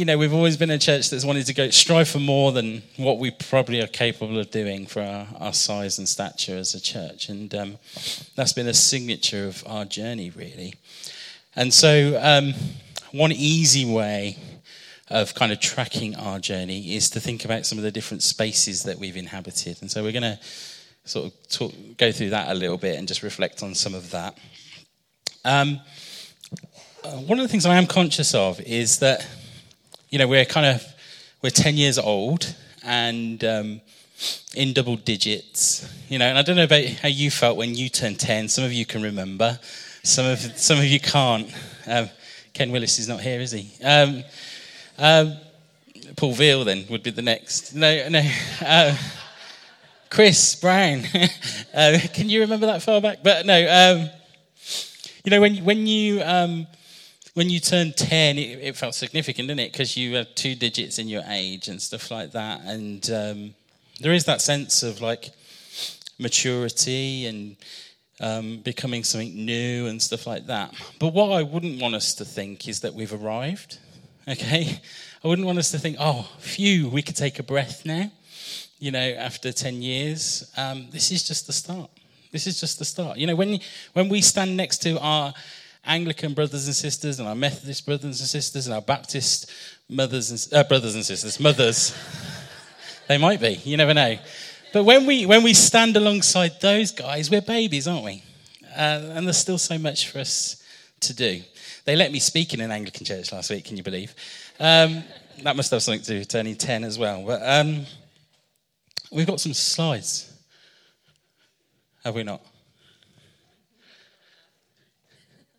you know, we've always been a church that's wanted to go strive for more than what we probably are capable of doing for our, our size and stature as a church. And um, that's been a signature of our journey, really. And so, um, one easy way of kind of tracking our journey is to think about some of the different spaces that we've inhabited. And so, we're going to sort of talk, go through that a little bit and just reflect on some of that. Um, uh, one of the things I am conscious of is that you know, we're kind of we're 10 years old and um, in double digits, you know, and I don't know about how you felt when you turned 10. Some of you can remember, some of, some of you can't. Um, Ken Willis is not here, is he? Um, um Paul Veal then would be the next. No, no. Uh, Chris Brown. uh, can you remember that far back? But no, um, you know, when, when you um, when you turned 10, it, it felt significant, didn't it? Because you had two digits in your age and stuff like that. And um, there is that sense of like maturity and um, becoming something new and stuff like that. But what I wouldn't want us to think is that we've arrived, okay? I wouldn't want us to think, oh, phew, we could take a breath now, you know, after 10 years. Um, this is just the start. This is just the start. You know, when, when we stand next to our Anglican brothers and sisters, and our Methodist brothers and sisters, and our Baptist mothers and uh, brothers and sisters, mothers. they might be. You never know. But when we when we stand alongside those guys, we're babies, aren't we? Uh, and there's still so much for us to do. They let me speak in an Anglican church last week. Can you believe? Um, that must have something to do with turning ten as well. But um, we've got some slides, have we not?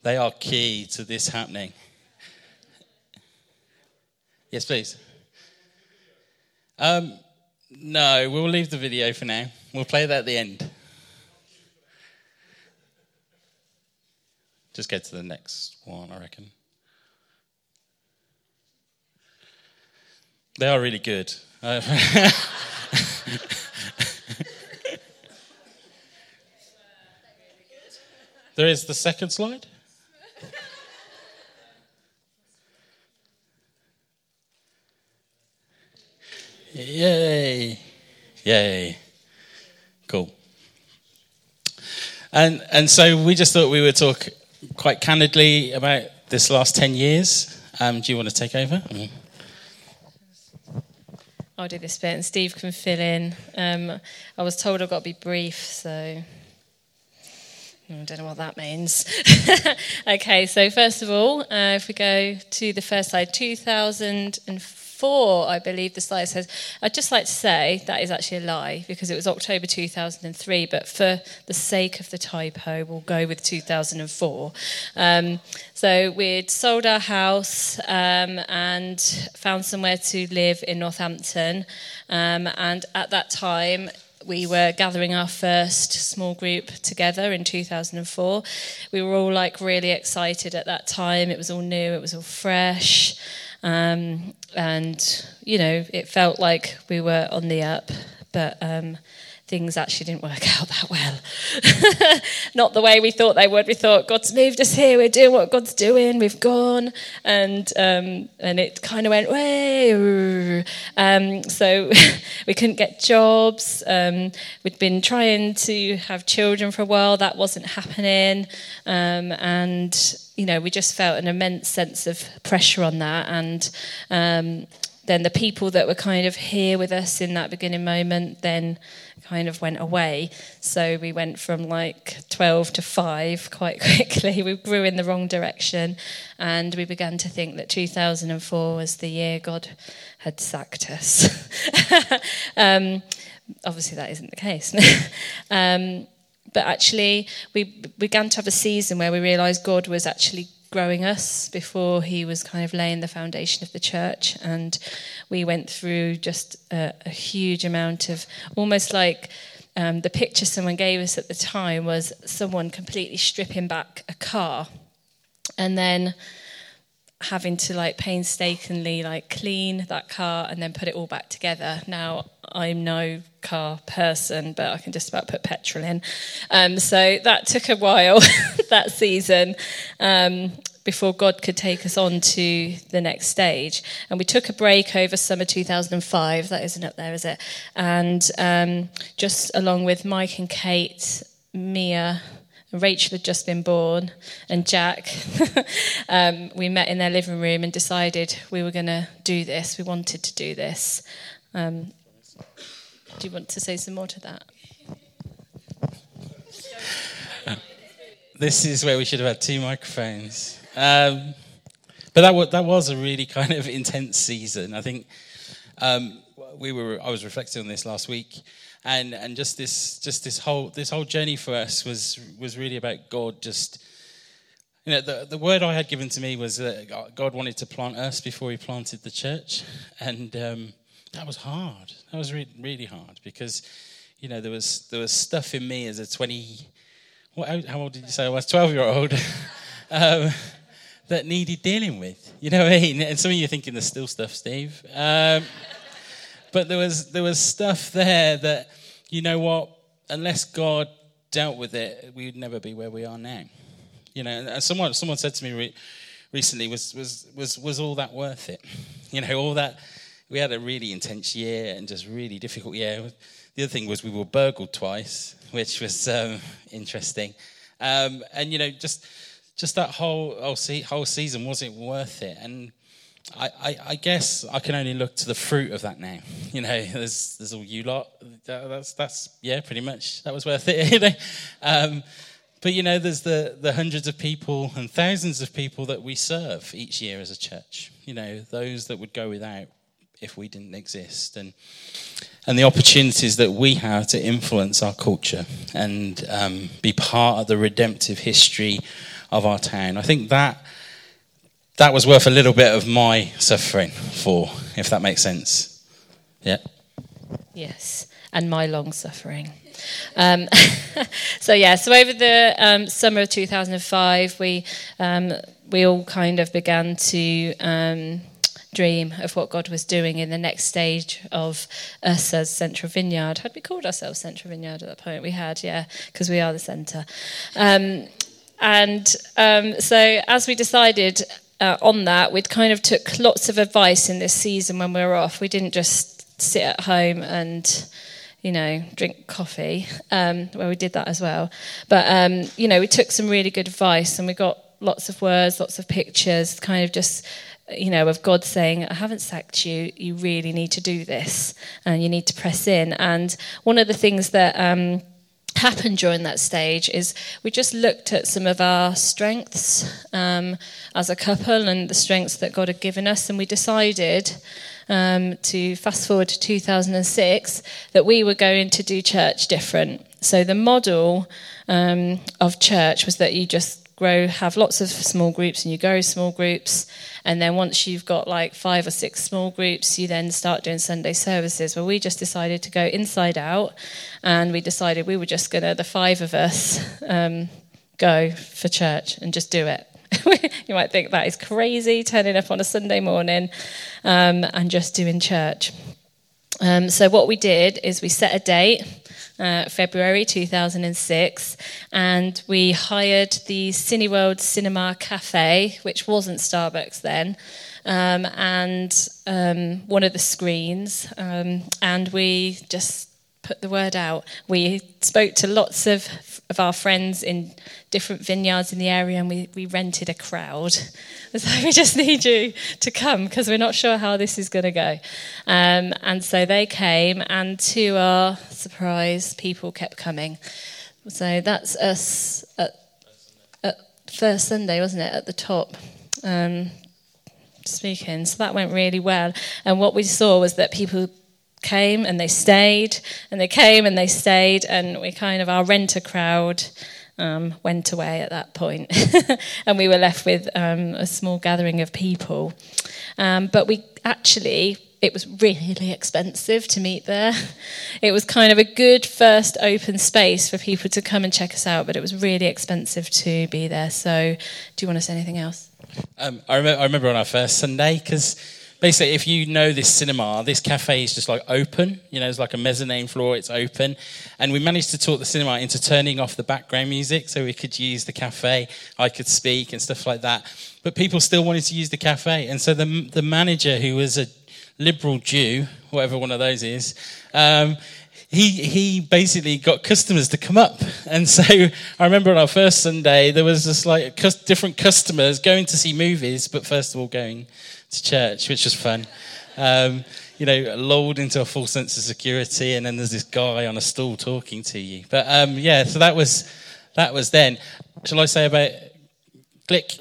They are key to this happening. Yes, please. Um, no, we'll leave the video for now. We'll play that at the end. Just get to the next one, I reckon. They are really good. there is the second slide. Yay. Yay. Cool. And, and so we just thought we would talk quite candidly about this last 10 years. Um, do you want to take over? I'll do this bit and Steve can fill in. Um, I was told I've got to be brief, so I don't know what that means. okay, so first of all, uh, if we go to the first slide, 2004, I believe the slide says. I'd just like to say that is actually a lie because it was October 2003, but for the sake of the typo, we'll go with 2004. Um, so we'd sold our house um, and found somewhere to live in Northampton, um, and at that time, we were gathering our first small group together in 2004. We were all like really excited at that time. It was all new, it was all fresh. Um, and, you know, it felt like we were on the up. But um, things actually didn't work out that well. Not the way we thought they would. We thought God's moved us here. We're doing what God's doing. We've gone, and um, and it kind of went way. Um, so we couldn't get jobs. Um, we'd been trying to have children for a while. That wasn't happening, um, and you know we just felt an immense sense of pressure on that and um, then the people that were kind of here with us in that beginning moment then kind of went away. So we went from like 12 to 5 quite quickly. We grew in the wrong direction and we began to think that 2004 was the year God had sacked us. um, obviously, that isn't the case. um, but actually, we began to have a season where we realized God was actually growing us before he was kind of laying the foundation of the church. And we went through just a, a huge amount of almost like um, the picture someone gave us at the time was someone completely stripping back a car and then having to like painstakingly like clean that car and then put it all back together. Now I'm no car person, but I can just about put petrol in. Um, so that took a while that season. Um, before God could take us on to the next stage. And we took a break over summer 2005. That isn't up there, is it? And um, just along with Mike and Kate, Mia, Rachel had just been born, and Jack. um, we met in their living room and decided we were going to do this. We wanted to do this. Um, do you want to say some more to that? This is where we should have had two microphones. Um, but that was, that was a really kind of intense season. I think um, we were. I was reflecting on this last week, and and just this just this whole this whole journey for us was was really about God just. You know, the, the word I had given to me was that God wanted to plant us before He planted the church, and um, that was hard. That was really, really hard because, you know, there was there was stuff in me as a twenty. What, how old did you say I was? Twelve year old. um, that needed dealing with. You know what I mean? And some of you are thinking there's still stuff, Steve. Um, but there was there was stuff there that you know what? Unless God dealt with it, we would never be where we are now. You know, someone someone said to me re- recently, was was was was all that worth it? You know, all that. We had a really intense year and just really difficult year. The other thing was we were burgled twice, which was um, interesting. Um, and you know, just just that whole whole, whole season was it worth it? And I, I, I, guess I can only look to the fruit of that now. You know, there's there's all you lot. That's that's yeah, pretty much that was worth it. You know, um, but you know, there's the the hundreds of people and thousands of people that we serve each year as a church. You know, those that would go without if we didn't exist, and and the opportunities that we have to influence our culture and um, be part of the redemptive history of our town. I think that that was worth a little bit of my suffering for, if that makes sense. Yeah. Yes, and my long suffering. Um, so yeah, so over the um, summer of 2005, we um, we all kind of began to um, dream of what God was doing in the next stage of us as Central Vineyard. Had we called ourselves Central Vineyard at that point? We had, yeah, because we are the centre. Um, and um, so as we decided uh, on that, we'd kind of took lots of advice in this season when we were off. We didn't just sit at home and you know, drink coffee, um, where we did that as well. But, um, you know, we took some really good advice and we got lots of words, lots of pictures, kind of just, you know, of God saying, I haven't sacked you, you really need to do this and you need to press in. And one of the things that, um, happened during that stage is we just looked at some of our strengths um, as a couple and the strengths that God had given us, and we decided um, to fast forward to 2006 that we were going to do church different. So the model um, of church was that you just grow, have lots of small groups, and you grow small groups. And then once you've got like five or six small groups, you then start doing Sunday services. Well, we just decided to go inside out, and we decided we were just going to, the five of us, um, go for church and just do it. you might think that is crazy, turning up on a Sunday morning um, and just doing church. Um, so, what we did is we set a date uh, February 2006, and we hired the Cineworld Cinema Cafe, which wasn't Starbucks then, um, and um, one of the screens, um, and we just put the word out. We spoke to lots of, of our friends in different vineyards in the area and we, we rented a crowd. So we just need you to come because we're not sure how this is going to go. Um, and so they came, and to our surprise, people kept coming. So that's us at, at first Sunday, wasn't it, at the top. Um, speaking. So that went really well. And what we saw was that people came and they stayed, and they came and they stayed, and we kind of, our renter crowd um, went away at that point. and we were left with um, a small gathering of people. Um, but we actually, it was really expensive to meet there. It was kind of a good first open space for people to come and check us out, but it was really expensive to be there. So, do you want to say anything else? Um, I, remember, I remember on our first Sunday, because basically, if you know this cinema, this cafe is just like open. You know, it's like a mezzanine floor. It's open, and we managed to talk the cinema into turning off the background music so we could use the cafe. I could speak and stuff like that, but people still wanted to use the cafe, and so the the manager, who was a liberal Jew, whatever one of those is. Um, he, he basically got customers to come up. And so I remember on our first Sunday, there was just like different customers going to see movies, but first of all going to church, which was fun. Um, you know, lulled into a full sense of security, and then there's this guy on a stool talking to you. But um, yeah, so that was that was then. Shall I say about click,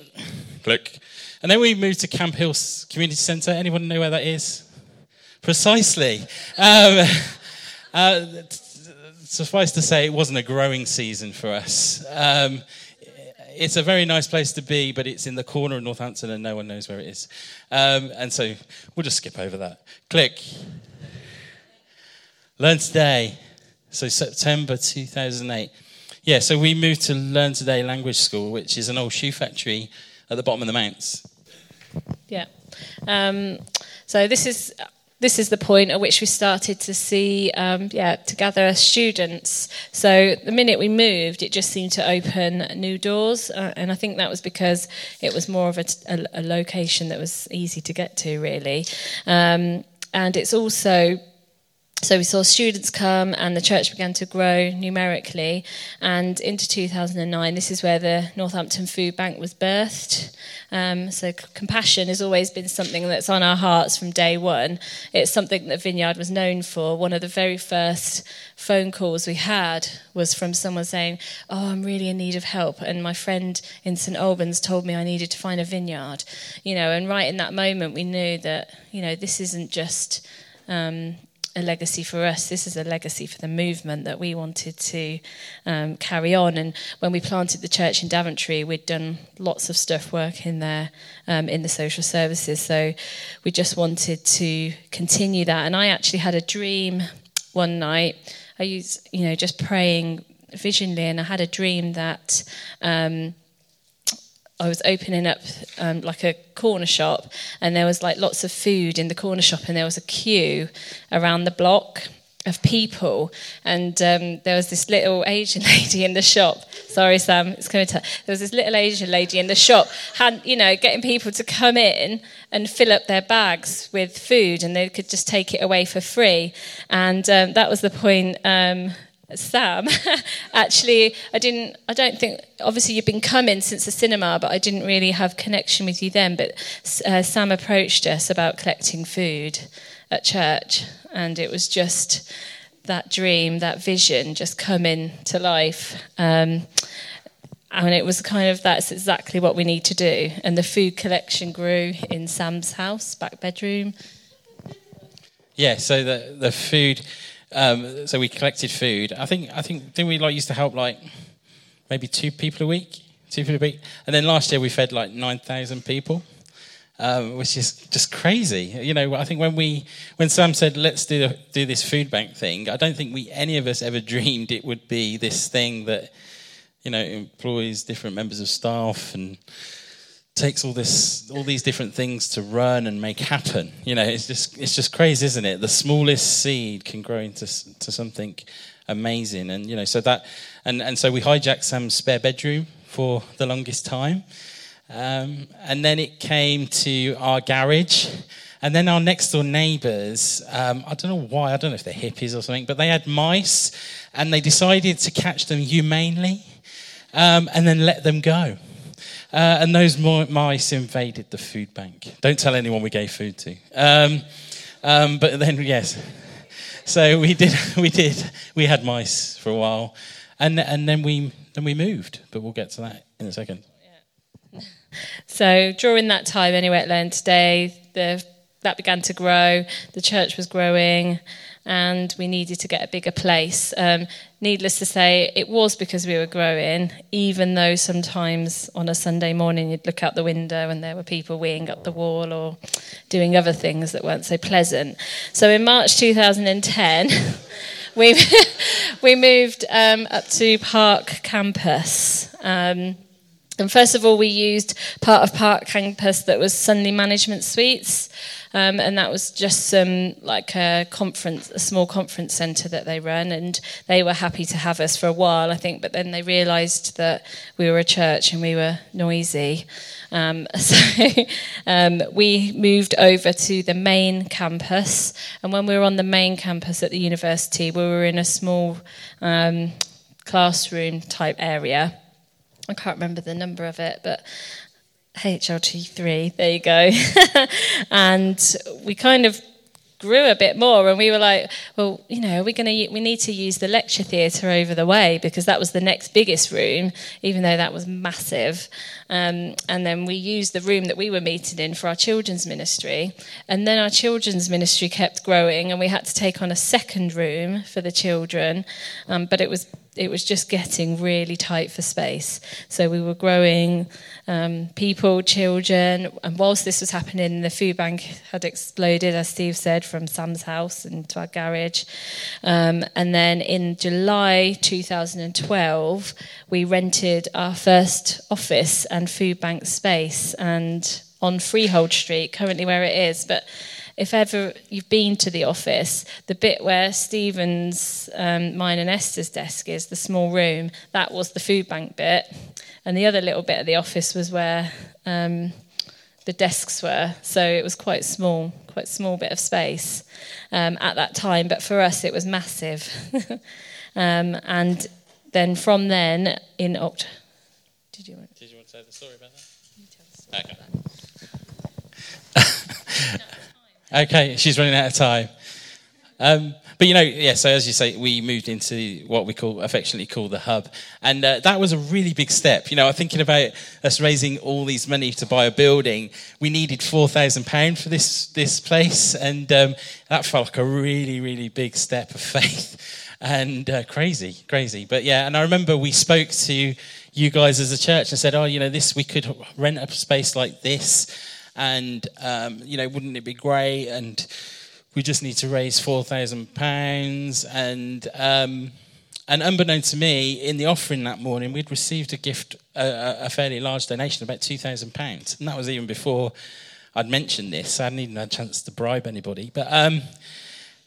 click, and then we moved to Camp Hill Community Centre. Anyone know where that is? Precisely. Um, uh, suffice to say, it wasn't a growing season for us. Um, it's a very nice place to be, but it's in the corner of Northampton and no one knows where it is. Um, and so we'll just skip over that. Click. Learn today. So September 2008. Yeah, so we moved to Learn Today Language School, which is an old shoe factory at the bottom of the mounts. Yeah. Um, so this is this is the point at which we started to see, um, yeah, to gather students. So the minute we moved, it just seemed to open new doors, uh, and I think that was because it was more of a, a, a location that was easy to get to, really. Um, and it's also so we saw students come and the church began to grow numerically. And into 2009 this is where the northampton food bank was birthed. Um, so compassion has always been something that's on our hearts from day one. It's something that vineyard was known for. One of the very first phone calls we had was from someone saying oh i'm really in need of help. And my friend in st albans told me i needed to find a vineyard. You know and right in that moment we knew that you know this isn't just um, a legacy for us. This is a legacy for the movement that we wanted to um, carry on. And when we planted the church in Daventry, we'd done lots of stuff working there um, in the social services. So we just wanted to continue that. And I actually had a dream one night. I was, you know, just praying visionly, and I had a dream that. Um, I was opening up um, like a corner shop, and there was like lots of food in the corner shop, and there was a queue around the block of people, and um, there was this little Asian lady in the shop. Sorry, Sam, it's coming to. There was this little Asian lady in the shop, had you know, getting people to come in and fill up their bags with food, and they could just take it away for free. And um, that was the point um, Sam, actually, I didn't. I don't think. Obviously, you've been coming since the cinema, but I didn't really have connection with you then. But uh, Sam approached us about collecting food at church, and it was just that dream, that vision, just coming to life. Um, and it was kind of that's exactly what we need to do. And the food collection grew in Sam's house, back bedroom. Yeah. So the the food um, so we collected food. I think I think didn't we like used to help like maybe two people a week, two people a week, and then last year we fed like nine thousand people. Um, which is just crazy. You know, I think when we, when Sam said let's do do this food bank thing, I don't think we any of us ever dreamed it would be this thing that, you know, employs different members of staff and takes all this all these different things to run and make happen. You know it's just it's just crazy isn't it? The smallest seed can grow into to something amazing. And you know so that and and so we hijacked sam's spare bedroom for the longest time. Um, and then it came to our garage. And then our next door neighbors um, i don't know why i don't know if they're hippies or something but they had mice and they decided to catch them humanely um, and then let them go uh, and those mice invaded the food bank. Don't tell anyone we gave food to. Um, um, but then, yes. So we did, we did, we had mice for a while. And, and then, we, then we moved. But we'll get to that in a second. So during that time, anyway, at Learn Today, the, that began to grow. The church was growing and we needed to get a bigger place. Um, needless to say, it was because we were growing, even though sometimes on a Sunday morning you'd look out the window and there were people weeing up the wall or doing other things that weren't so pleasant. So in March 2010, we, we moved um, up to Park Campus. Um, And first of all, we used part of Park Campus that was Sunley Management Suites. Um, and that was just some like a conference, a small conference centre that they run, and they were happy to have us for a while, I think. But then they realised that we were a church and we were noisy, um, so um, we moved over to the main campus, and when we were on the main campus at the university, we were in a small um, classroom type area. I can't remember the number of it, but HLT3, there you go. and we kind of grew a bit more and we were like well you know we're going to we need to use the lecture theatre over the way because that was the next biggest room even though that was massive um, and then we used the room that we were meeting in for our children's ministry and then our children's ministry kept growing and we had to take on a second room for the children um, but it was it was just getting really tight for space. So we were growing um, people, children, and whilst this was happening, the food bank had exploded, as Steve said, from Sam's house into our garage. Um, and then in July 2012, we rented our first office and food bank space, and on Freehold Street, currently where it is, but if ever you've been to the office, the bit where Stephen's, um, mine and Esther's desk is, the small room, that was the food bank bit. And the other little bit of the office was where um, the desks were. So it was quite small, quite small bit of space um, at that time. But for us, it was massive. um, and then from then, in October. Did you want? Did you want to say the story about that? You tell the story okay. About that. Okay, she's running out of time. Um, but you know, yeah. So as you say, we moved into what we call affectionately call the hub, and uh, that was a really big step. You know, I'm thinking about us raising all these money to buy a building, we needed four thousand pound for this this place, and um, that felt like a really really big step of faith, and uh, crazy, crazy. But yeah, and I remember we spoke to you guys as a church and said, oh, you know, this we could rent a space like this and um, you know, wouldn't it be great? And we just need to raise four thousand pounds, and um, and unbeknown to me, in the offering that morning, we'd received a gift, a, a fairly large donation, about two thousand pounds, and that was even before I'd mentioned this. I hadn't even had a chance to bribe anybody, but. Um,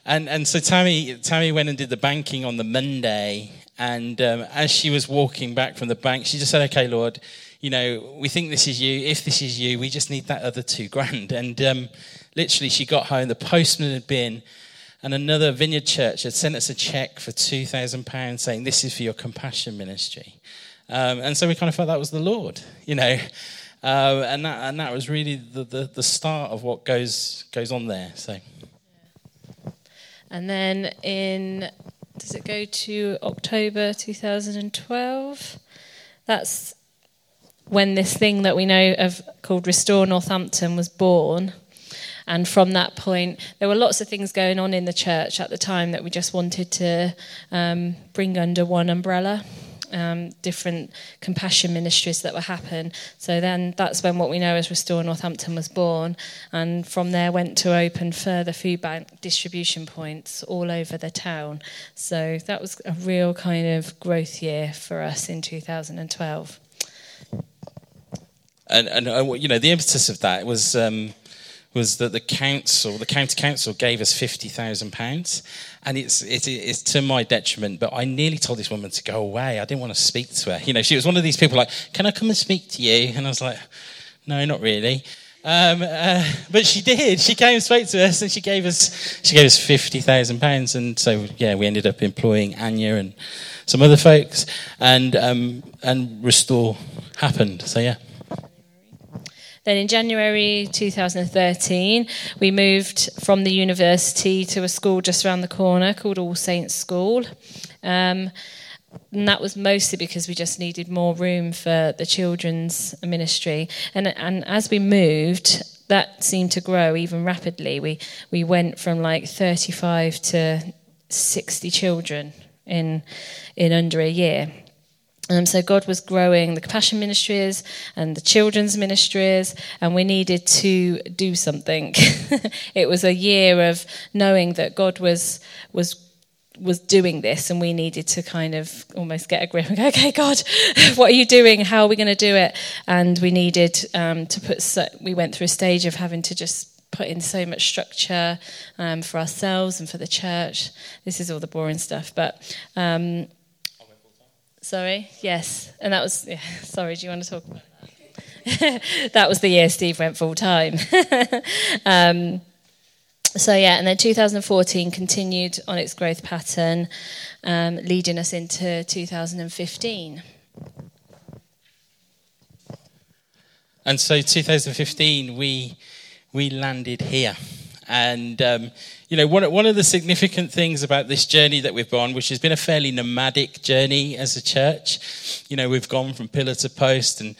and and so Tammy Tammy went and did the banking on the Monday, and um, as she was walking back from the bank, she just said, "Okay, Lord, you know, we think this is you. If this is you, we just need that other two grand. And um, literally, she got home. The postman had been, and another vineyard church had sent us a check for £2,000 saying, This is for your compassion ministry. Um, and so we kind of felt that was the Lord, you know. Uh, and, that, and that was really the, the, the start of what goes, goes on there. So. And then in, does it go to October 2012? That's when this thing that we know of called Restore Northampton was born. And from that point, there were lots of things going on in the church at the time that we just wanted to um, bring under one umbrella. Um, different compassion ministries that were happen. So then that's when what we know as Restore Northampton was born, and from there went to open further food bank distribution points all over the town. So that was a real kind of growth year for us in 2012 and and uh, you know the impetus of that was um, was that the council, the county council, gave us fifty thousand pounds, and it's, it's it's to my detriment. But I nearly told this woman to go away. I didn't want to speak to her. You know, she was one of these people like, "Can I come and speak to you?" And I was like, "No, not really." Um, uh, but she did. She came and spoke to us, and she gave us she gave us fifty thousand pounds. And so yeah, we ended up employing Anya and some other folks, and um, and restore happened. So yeah. Then in January 2013, we moved from the university to a school just around the corner called All Saints School. Um, and that was mostly because we just needed more room for the children's ministry. And, and as we moved, that seemed to grow even rapidly. We, we went from like 35 to 60 children in, in under a year. Um, so God was growing the compassion ministries and the children's ministries, and we needed to do something. it was a year of knowing that God was was was doing this and we needed to kind of almost get a grip and go okay god what are you doing? How are we going to do it? And we needed um, to put so, we went through a stage of having to just put in so much structure um, for ourselves and for the church. This is all the boring stuff but um, sorry? Yes. And that was yeah, sorry do you want to talk about that? Was the year steve went full time um, so yeah, and then 2014 continued on its growth pattern, um, leading us into 2015. And so 2015, we we landed here, and um, you know one one of the significant things about this journey that we've gone, which has been a fairly nomadic journey as a church, you know we've gone from pillar to post and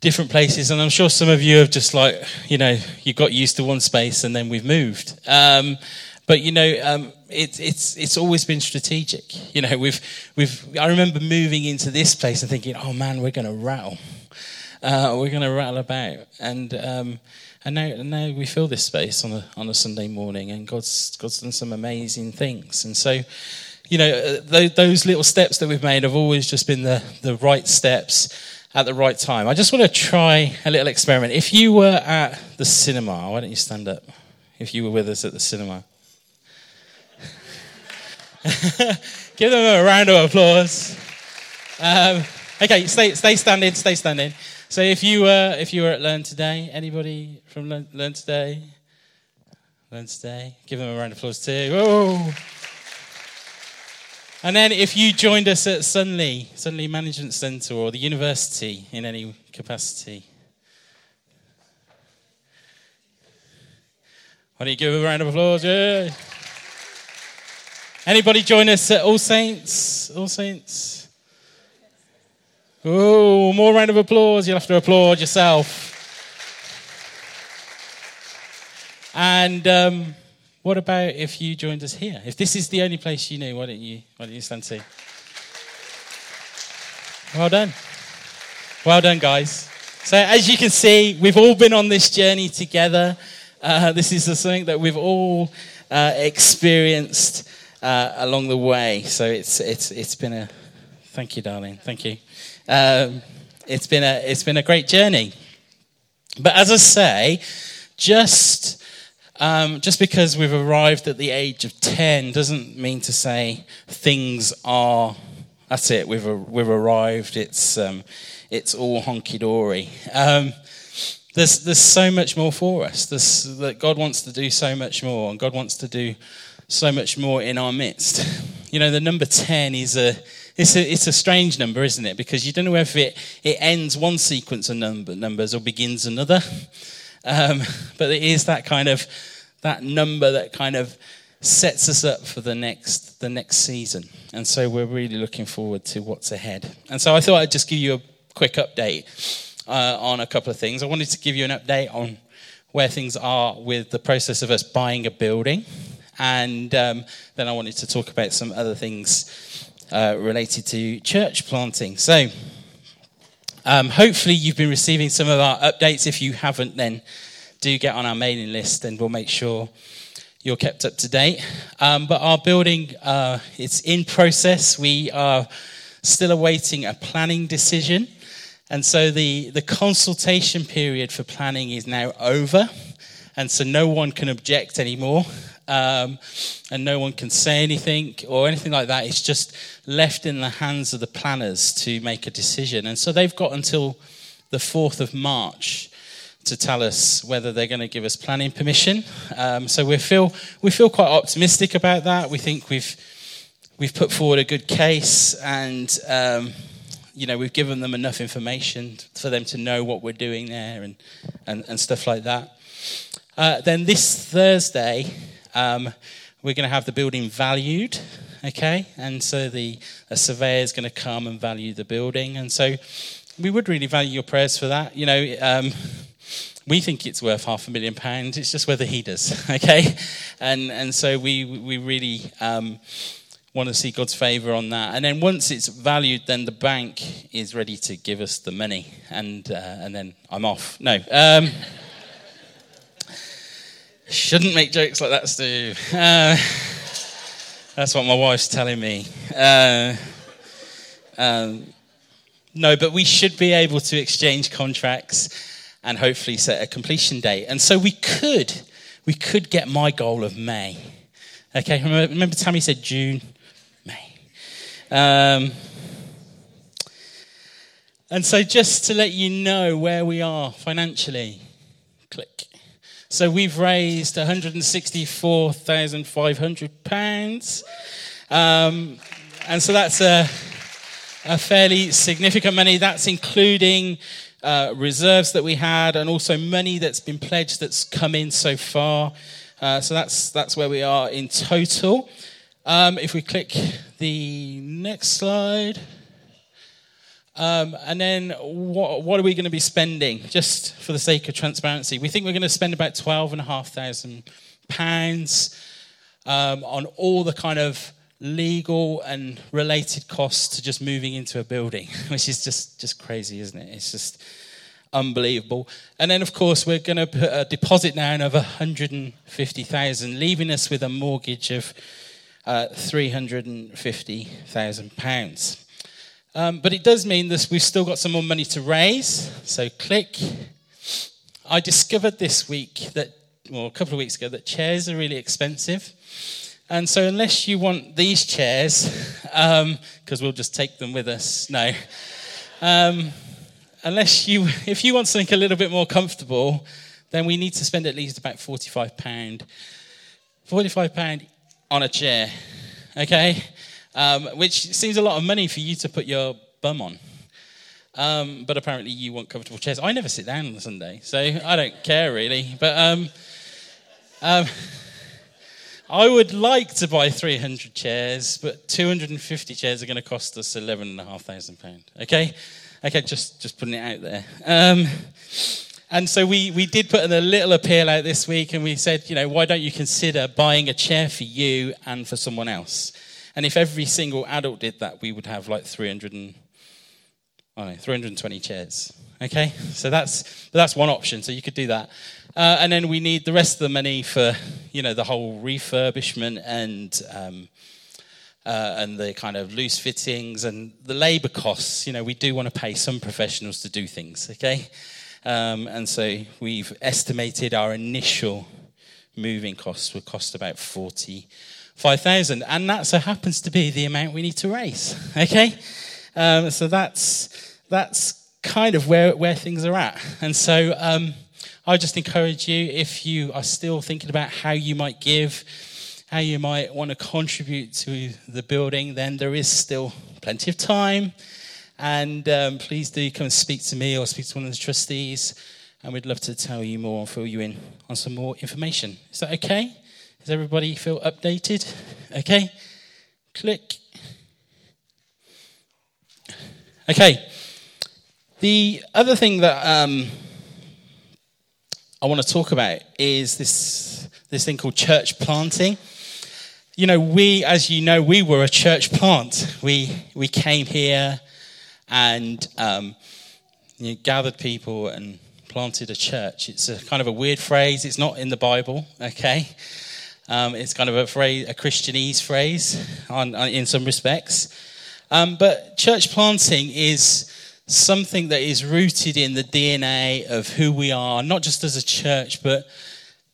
different places. And I'm sure some of you have just like, you know, you got used to one space and then we've moved. Um, but you know, um, it, it's it's always been strategic. You know, we've we've. I remember moving into this place and thinking, oh man, we're going to rattle. Uh, we're going to rattle about, and um, and now now we fill this space on a on a Sunday morning, and God's God's done some amazing things, and so. You know, uh, those little steps that we've made have always just been the, the right steps at the right time. I just want to try a little experiment. If you were at the cinema, why don't you stand up? If you were with us at the cinema, give them a round of applause. Um, okay, stay, stay standing, stay standing. So if you were if you were at Learn Today, anybody from Learn, Learn Today? Learn Today, give them a round of applause too. Whoa. And then if you joined us at Sunley, Sunley Management Centre, or the university in any capacity, why don't you give a round of applause? Yeah. Anybody join us at All Saints? All Saints? Oh, more round of applause. You'll have to applaud yourself. And um, what about if you joined us here? If this is the only place you knew, why don't you, why don't you stand see? Well done. Well done, guys. So, as you can see, we've all been on this journey together. Uh, this is something that we've all uh, experienced uh, along the way. So, it's, it's, it's been a. Thank you, darling. Thank you. Um, it's, been a, it's been a great journey. But as I say, just um, just because we've arrived at the age of 10 doesn't mean to say things are, that's it, we've, we've arrived, it's, um, it's all honky dory. Um, there's, there's so much more for us. There's, that God wants to do so much more, and God wants to do so much more in our midst. You know, the number 10 is a, it's a, it's a strange number, isn't it? Because you don't know if it, it ends one sequence of number, numbers or begins another. Um, but it is that kind of that number that kind of sets us up for the next the next season. And so we're really looking forward to what's ahead. And so I thought I'd just give you a quick update uh, on a couple of things. I wanted to give you an update on where things are with the process of us buying a building, and um, then I wanted to talk about some other things uh, related to church planting. So. Um, hopefully, you've been receiving some of our updates. If you haven't, then do get on our mailing list and we'll make sure you're kept up to date. Um, but our building, uh, it's in process. We are still awaiting a planning decision. And so the, the consultation period for planning is now over. And so no one can object anymore. Um, and no one can say anything or anything like that. It's just left in the hands of the planners to make a decision. And so they've got until the 4th of March to tell us whether they're going to give us planning permission. Um, so we feel we feel quite optimistic about that. We think we've we've put forward a good case, and um, you know we've given them enough information for them to know what we're doing there and and, and stuff like that. Uh, then this Thursday, um, we're going to have the building valued. Okay, and so the a surveyor is going to come and value the building, and so we would really value your prayers for that. You know, um, we think it's worth half a million pounds. It's just whether he does, okay? And and so we we really um, want to see God's favour on that. And then once it's valued, then the bank is ready to give us the money, and uh, and then I'm off. No. Um, shouldn't make jokes like that, Stu. Uh, That's what my wife's telling me. Uh, um, no, but we should be able to exchange contracts and hopefully set a completion date. And so we could, we could get my goal of May. Okay, remember, remember Tammy said June, May. Um, and so just to let you know where we are financially, click. So we've raised £164,500. Um, and so that's a, a fairly significant money. That's including uh, reserves that we had and also money that's been pledged that's come in so far. Uh, so that's, that's where we are in total. Um, if we click the next slide. Um, and then what, what, are we going to be spending just for the sake of transparency? We think we're going to spend about £12,500 um, on all the kind of legal and related costs to just moving into a building, which is just, just crazy, isn't it? It's just unbelievable. And then, of course, we're going to put a deposit down of 150000 leaving us with a mortgage of uh, £350,000. Um, but it does mean that we've still got some more money to raise. So click. I discovered this week that, well, a couple of weeks ago, that chairs are really expensive. And so, unless you want these chairs, because um, we'll just take them with us, no. Um, unless you, if you want something a little bit more comfortable, then we need to spend at least about £45. £45 on a chair, okay? Um, which seems a lot of money for you to put your bum on. Um, but apparently you want comfortable chairs. I never sit down on a Sunday, so I don't care really. But um, um, I would like to buy 300 chairs, but 250 chairs are going to cost us £11,500. Okay? Okay, just, just putting it out there. Um, and so we, we did put a little appeal out this week, and we said, you know, why don't you consider buying a chair for you and for someone else? And if every single adult did that, we would have like 300 and, know, 320 chairs. Okay? So that's, that's one option. So you could do that. Uh, and then we need the rest of the money for, you know, the whole refurbishment and, um, uh, and the kind of loose fittings and the labor costs. You know, we do want to pay some professionals to do things, okay? Um, and so we've estimated our initial moving costs would cost about 40 5,000. And that so happens to be the amount we need to raise. Okay? Um, so that's, that's kind of where, where things are at. And so um, I just encourage you, if you are still thinking about how you might give, how you might want to contribute to the building, then there is still plenty of time. And um, please do come and speak to me or speak to one of the trustees, and we'd love to tell you more and fill you in on some more information. Is that okay? Does everybody feel updated? Okay. Click. Okay. The other thing that um, I want to talk about is this, this thing called church planting. You know, we, as you know, we were a church plant. We, we came here and um, you know, gathered people and planted a church. It's a kind of a weird phrase. It's not in the Bible, okay? Um, it's kind of a phrase, a Christianese phrase on, on, in some respects. Um, but church planting is something that is rooted in the DNA of who we are, not just as a church, but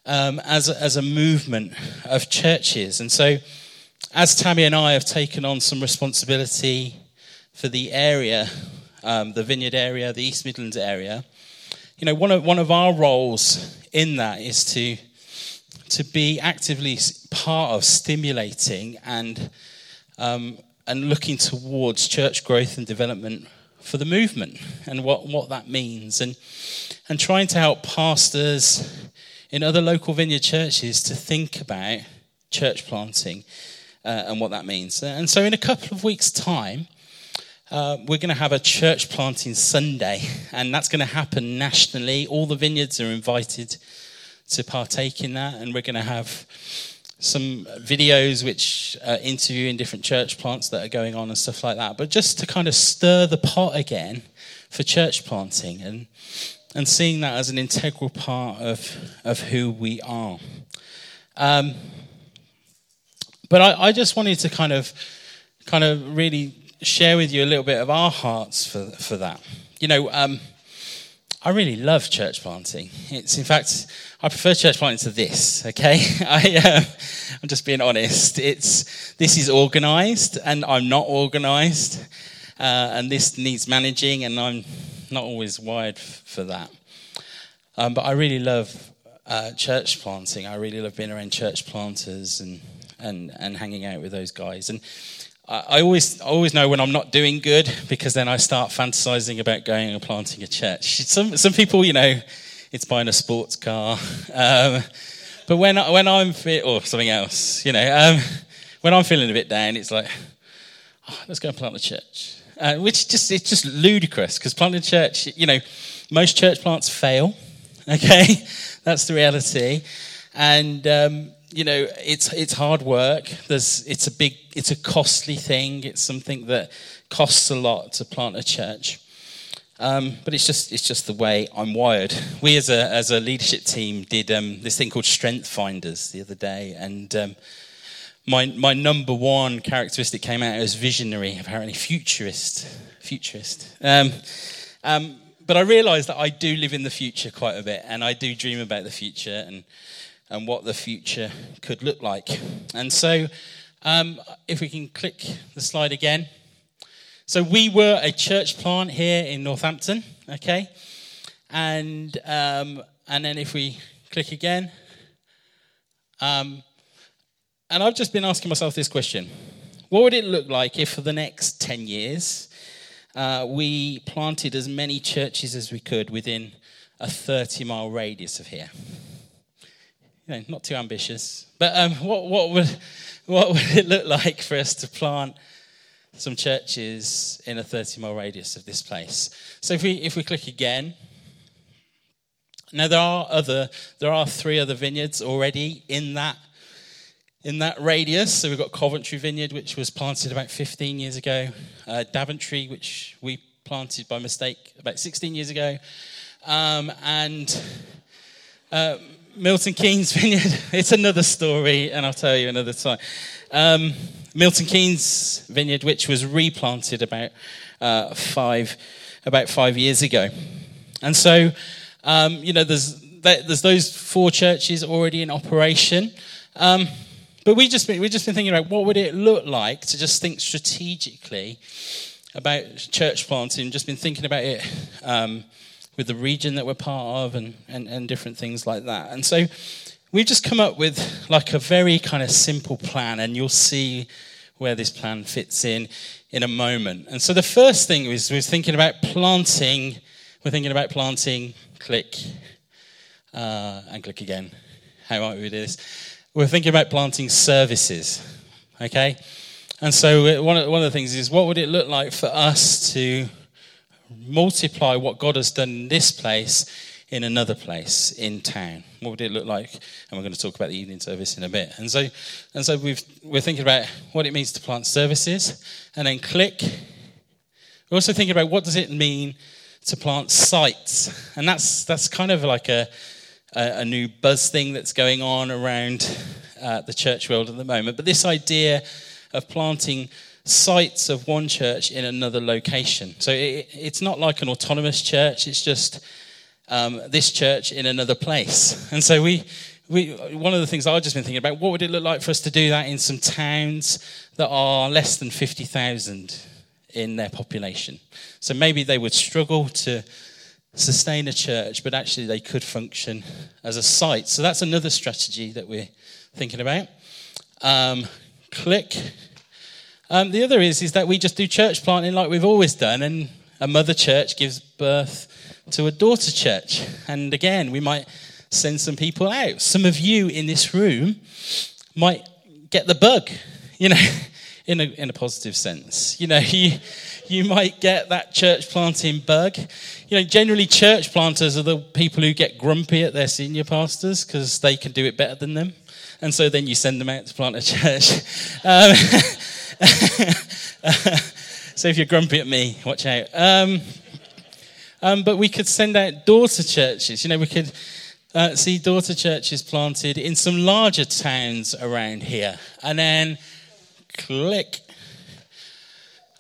um, as, a, as a movement of churches. And so, as Tammy and I have taken on some responsibility for the area, um, the vineyard area, the East Midlands area, you know, one of, one of our roles in that is to to be actively part of stimulating and um, and looking towards church growth and development for the movement and what, what that means and and trying to help pastors in other local vineyard churches to think about church planting uh, and what that means. And so in a couple of weeks' time, uh, we're going to have a church planting Sunday, and that's going to happen nationally. All the vineyards are invited to partake in that. And we're going to have some videos which are interviewing different church plants that are going on and stuff like that. But just to kind of stir the pot again for church planting and and seeing that as an integral part of of who we are. Um, But I, I just wanted to kind of, kind of really share with you a little bit of our hearts for, for that. You know, um, I really love church planting. It's in fact, I prefer church planting to this. Okay, I, uh, I'm just being honest. It's this is organised, and I'm not organised, uh, and this needs managing, and I'm not always wired for that. Um, but I really love uh, church planting. I really love being around church planters and and and hanging out with those guys. And I always, I always know when I'm not doing good because then I start fantasizing about going and planting a church. Some, some people, you know, it's buying a sports car. Um, but when, when I'm fit, or something else, you know, um, when I'm feeling a bit down, it's like, oh, let's go and plant a church. Uh, which just, it's just ludicrous because planting a church, you know, most church plants fail. Okay, that's the reality. And um, you know, it's it's hard work. There's it's a big it's a costly thing. It's something that costs a lot to plant a church. Um, but it's just it's just the way I'm wired. We as a as a leadership team did um, this thing called Strength Finders the other day, and um, my my number one characteristic came out as visionary, apparently futurist, futurist. Um, um, but I realised that I do live in the future quite a bit, and I do dream about the future and and what the future could look like. And so, um, if we can click the slide again. So, we were a church plant here in Northampton, okay? And, um, and then if we click again. Um, and I've just been asking myself this question What would it look like if for the next 10 years uh, we planted as many churches as we could within a 30 mile radius of here? you know, not too ambitious. But um, what, what, would, what would it look like for us to plant some churches in a 30 mile radius of this place? So if we, if we click again, now there are other, there are three other vineyards already in that, in that radius. So we've got Coventry Vineyard, which was planted about 15 years ago, uh, Daventry, which we planted by mistake about 16 years ago, um, and uh, Milton Keynes Vineyard, it's another story, and I'll tell you another time. Um, Milton Keynes Vineyard, which was replanted about uh, five about five years ago, and so um, you know there's there's those four churches already in operation. Um, but we just been, we've just been thinking about what would it look like to just think strategically about church planting. Just been thinking about it um, with the region that we're part of and, and, and different things like that. And so we've just come up with like a very kind of simple plan, and you'll see where this plan fits in in a moment. And so the first thing was we're thinking about planting. We're thinking about planting. Click uh, and click again. How might we do this? We're thinking about planting services. Okay, and so one of, one of the things is what would it look like for us to multiply what God has done in this place in another place in town. What would it look like? And we're going to talk about the evening service in a bit. And so, and so we are thinking about what it means to plant services, and then click. We're also thinking about what does it mean to plant sites, and that's that's kind of like a a, a new buzz thing that's going on around uh, the church world at the moment. But this idea of planting sites of one church in another location. So it, it's not like an autonomous church, it's just um, this church in another place. And so we, we, one of the things I've just been thinking about, what would it look like for us to do that in some towns that are less than 50,000 in their population? So maybe they would struggle to sustain a church, but actually they could function as a site. So that's another strategy that we're thinking about. Um, click. Um, the other is, is that we just do church planting like we've always done, and a mother church gives birth to a daughter church. And again, we might send some people out. Some of you in this room might get the bug, you know, in a, in a positive sense. You know, you, you might get that church planting bug. You know, generally, church planters are the people who get grumpy at their senior pastors because they can do it better than them. And so then you send them out to plant a church. Um, so if you're grumpy at me, watch out. Um, um, but we could send out daughter churches. You know, we could uh, see daughter churches planted in some larger towns around here. And then click.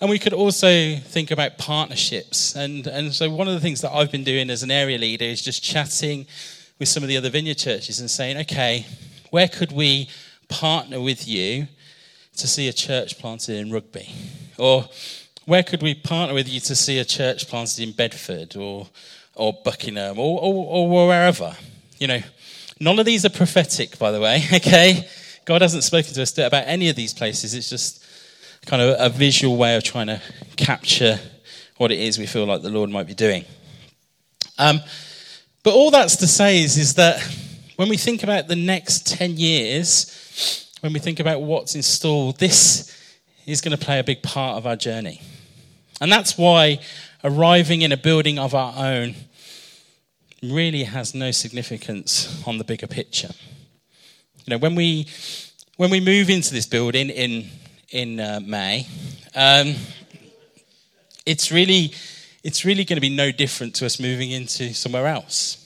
And we could also think about partnerships. And, and so, one of the things that I've been doing as an area leader is just chatting with some of the other vineyard churches and saying, okay, where could we partner with you to see a church planted in Rugby? Or where could we partner with you to see a church planted in Bedford or, or Buckingham or, or, or wherever? You know, none of these are prophetic, by the way, okay? God hasn't spoken to us about any of these places. It's just kind of a visual way of trying to capture what it is we feel like the Lord might be doing. Um, but all that's to say is, is that when we think about the next 10 years, when we think about what's installed, this is going to play a big part of our journey. And that's why arriving in a building of our own really has no significance on the bigger picture. You know, when we when we move into this building in in uh, May, um, it's really it's really going to be no different to us moving into somewhere else.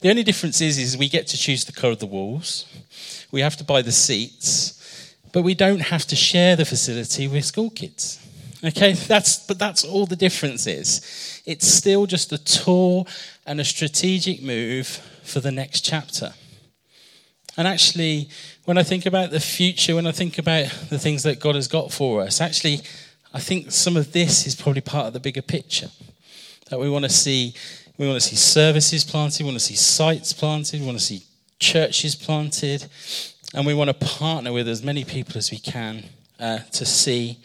The only difference is is we get to choose the colour of the walls, we have to buy the seats, but we don't have to share the facility with school kids. Okay, that's but that's all the difference is. It's still just a tour and a strategic move for the next chapter. And actually, when I think about the future, when I think about the things that God has got for us, actually, I think some of this is probably part of the bigger picture. That we want to see, we want to see services planted, we want to see sites planted, we want to see churches planted, and we want to partner with as many people as we can uh, to see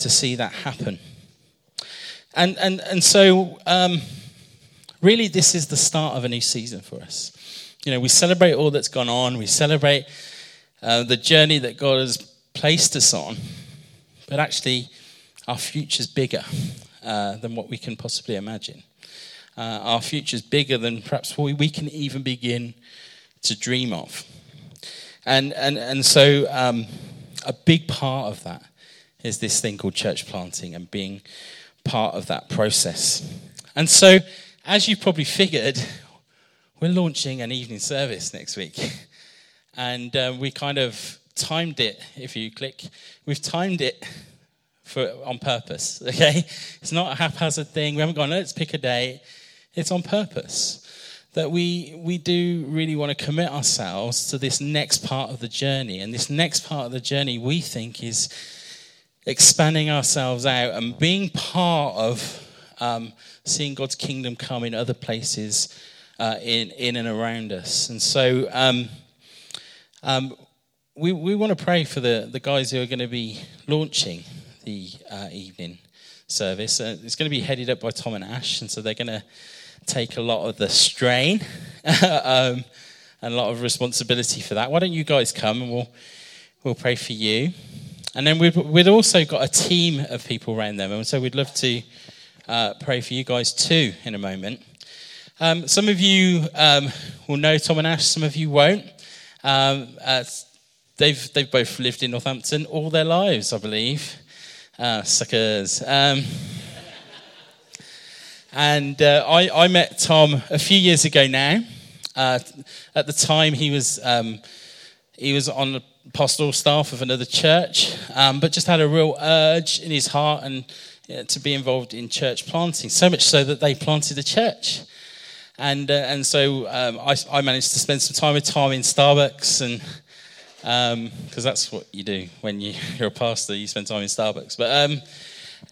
to see that happen. And, and, and so, um, really, this is the start of a new season for us. You know, we celebrate all that's gone on, we celebrate uh, the journey that God has placed us on, but actually, our future's bigger uh, than what we can possibly imagine. Uh, our is bigger than perhaps what we can even begin to dream of. And, and, and so, um, a big part of that is this thing called church planting and being part of that process. And so, as you probably figured, we're launching an evening service next week. And um, we kind of timed it, if you click, we've timed it for on purpose, okay? It's not a haphazard thing. We haven't gone, let's pick a day. It's on purpose. That we, we do really want to commit ourselves to this next part of the journey. And this next part of the journey, we think, is expanding ourselves out and being part of um, seeing God's kingdom come in other places uh, in, in and around us. And so um, um, we, we want to pray for the, the guys who are going to be launching the uh, evening service. Uh, it's going to be headed up by Tom and Ash, and so they're going to take a lot of the strain um, and a lot of responsibility for that. Why don't you guys come and we'll, we'll pray for you. And then we've, we've also got a team of people around them. And so we'd love to uh, pray for you guys too in a moment. Um, some of you um, will know Tom and Ash, some of you won't. Um, uh, they've, they've both lived in Northampton all their lives, I believe. Uh, suckers. And uh, I, I met Tom a few years ago now. Uh, at the time, he was, um, he was on the pastoral staff of another church, um, but just had a real urge in his heart and to be involved in church planting. So much so that they planted a church, and uh, and so um, I, I, managed to spend some time with Tom in Starbucks and. Because um, that's what you do when you, you're a pastor, you spend time in Starbucks. But um,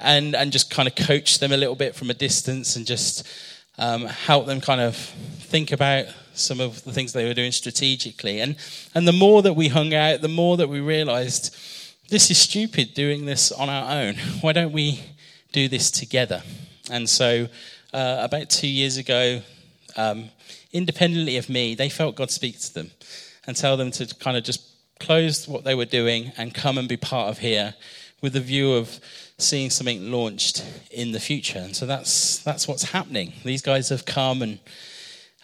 and and just kind of coach them a little bit from a distance and just um, help them kind of think about some of the things they were doing strategically. And, and the more that we hung out, the more that we realized this is stupid doing this on our own. Why don't we do this together? And so, uh, about two years ago, um, independently of me, they felt God speak to them and tell them to kind of just close what they were doing and come and be part of here with the view of seeing something launched in the future. And so that's, that's what's happening. These guys have come and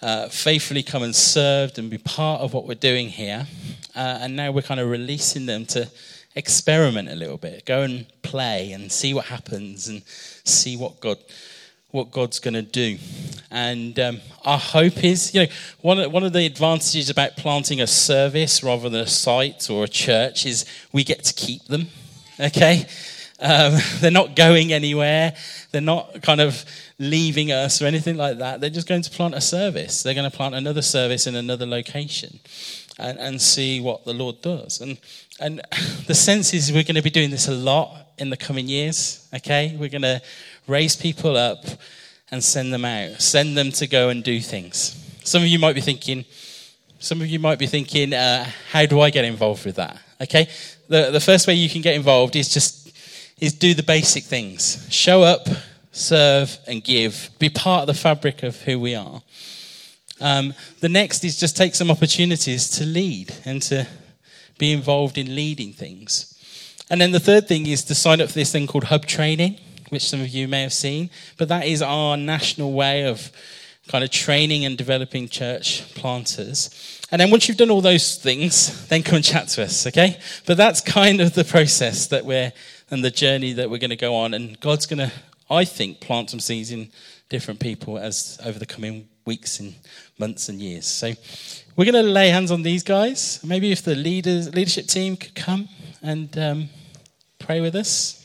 uh, faithfully come and served and be part of what we're doing here. Uh, and now we're kind of releasing them to experiment a little bit, go and play and see what happens and see what God what God's going to do. And um, our hope is, you know, one of, one of the advantages about planting a service rather than a site or a church is we get to keep them. Okay? Um, they're not going anywhere. They're not kind of leaving us or anything like that. They're just going to plant a service. They're going to plant another service in another location and, and see what the Lord does. And, and the sense is we're going to be doing this a lot in the coming years. Okay? We're going to raise people up and send them out, send them to go and do things. Some of you might be thinking, some of you might be thinking, uh, how do I get involved with that? Okay, the, the first way you can get involved is just is do the basic things. Show up, serve, and give. Be part of the fabric of who we are. Um, the next is just take some opportunities to lead and to be involved in leading things. And then the third thing is to sign up for this thing called Hub Training which some of you may have seen. But that is our national way of kind of training and developing church planters. And then once you've done all those things, then come and chat to us, okay? But that's kind of the process that we're and the journey that we're going to go on. And God's going to, I think, plant some seeds in different people as over the coming weeks and months and years. So we're going to lay hands on these guys. Maybe if the leaders, leadership team could come and um, pray with us.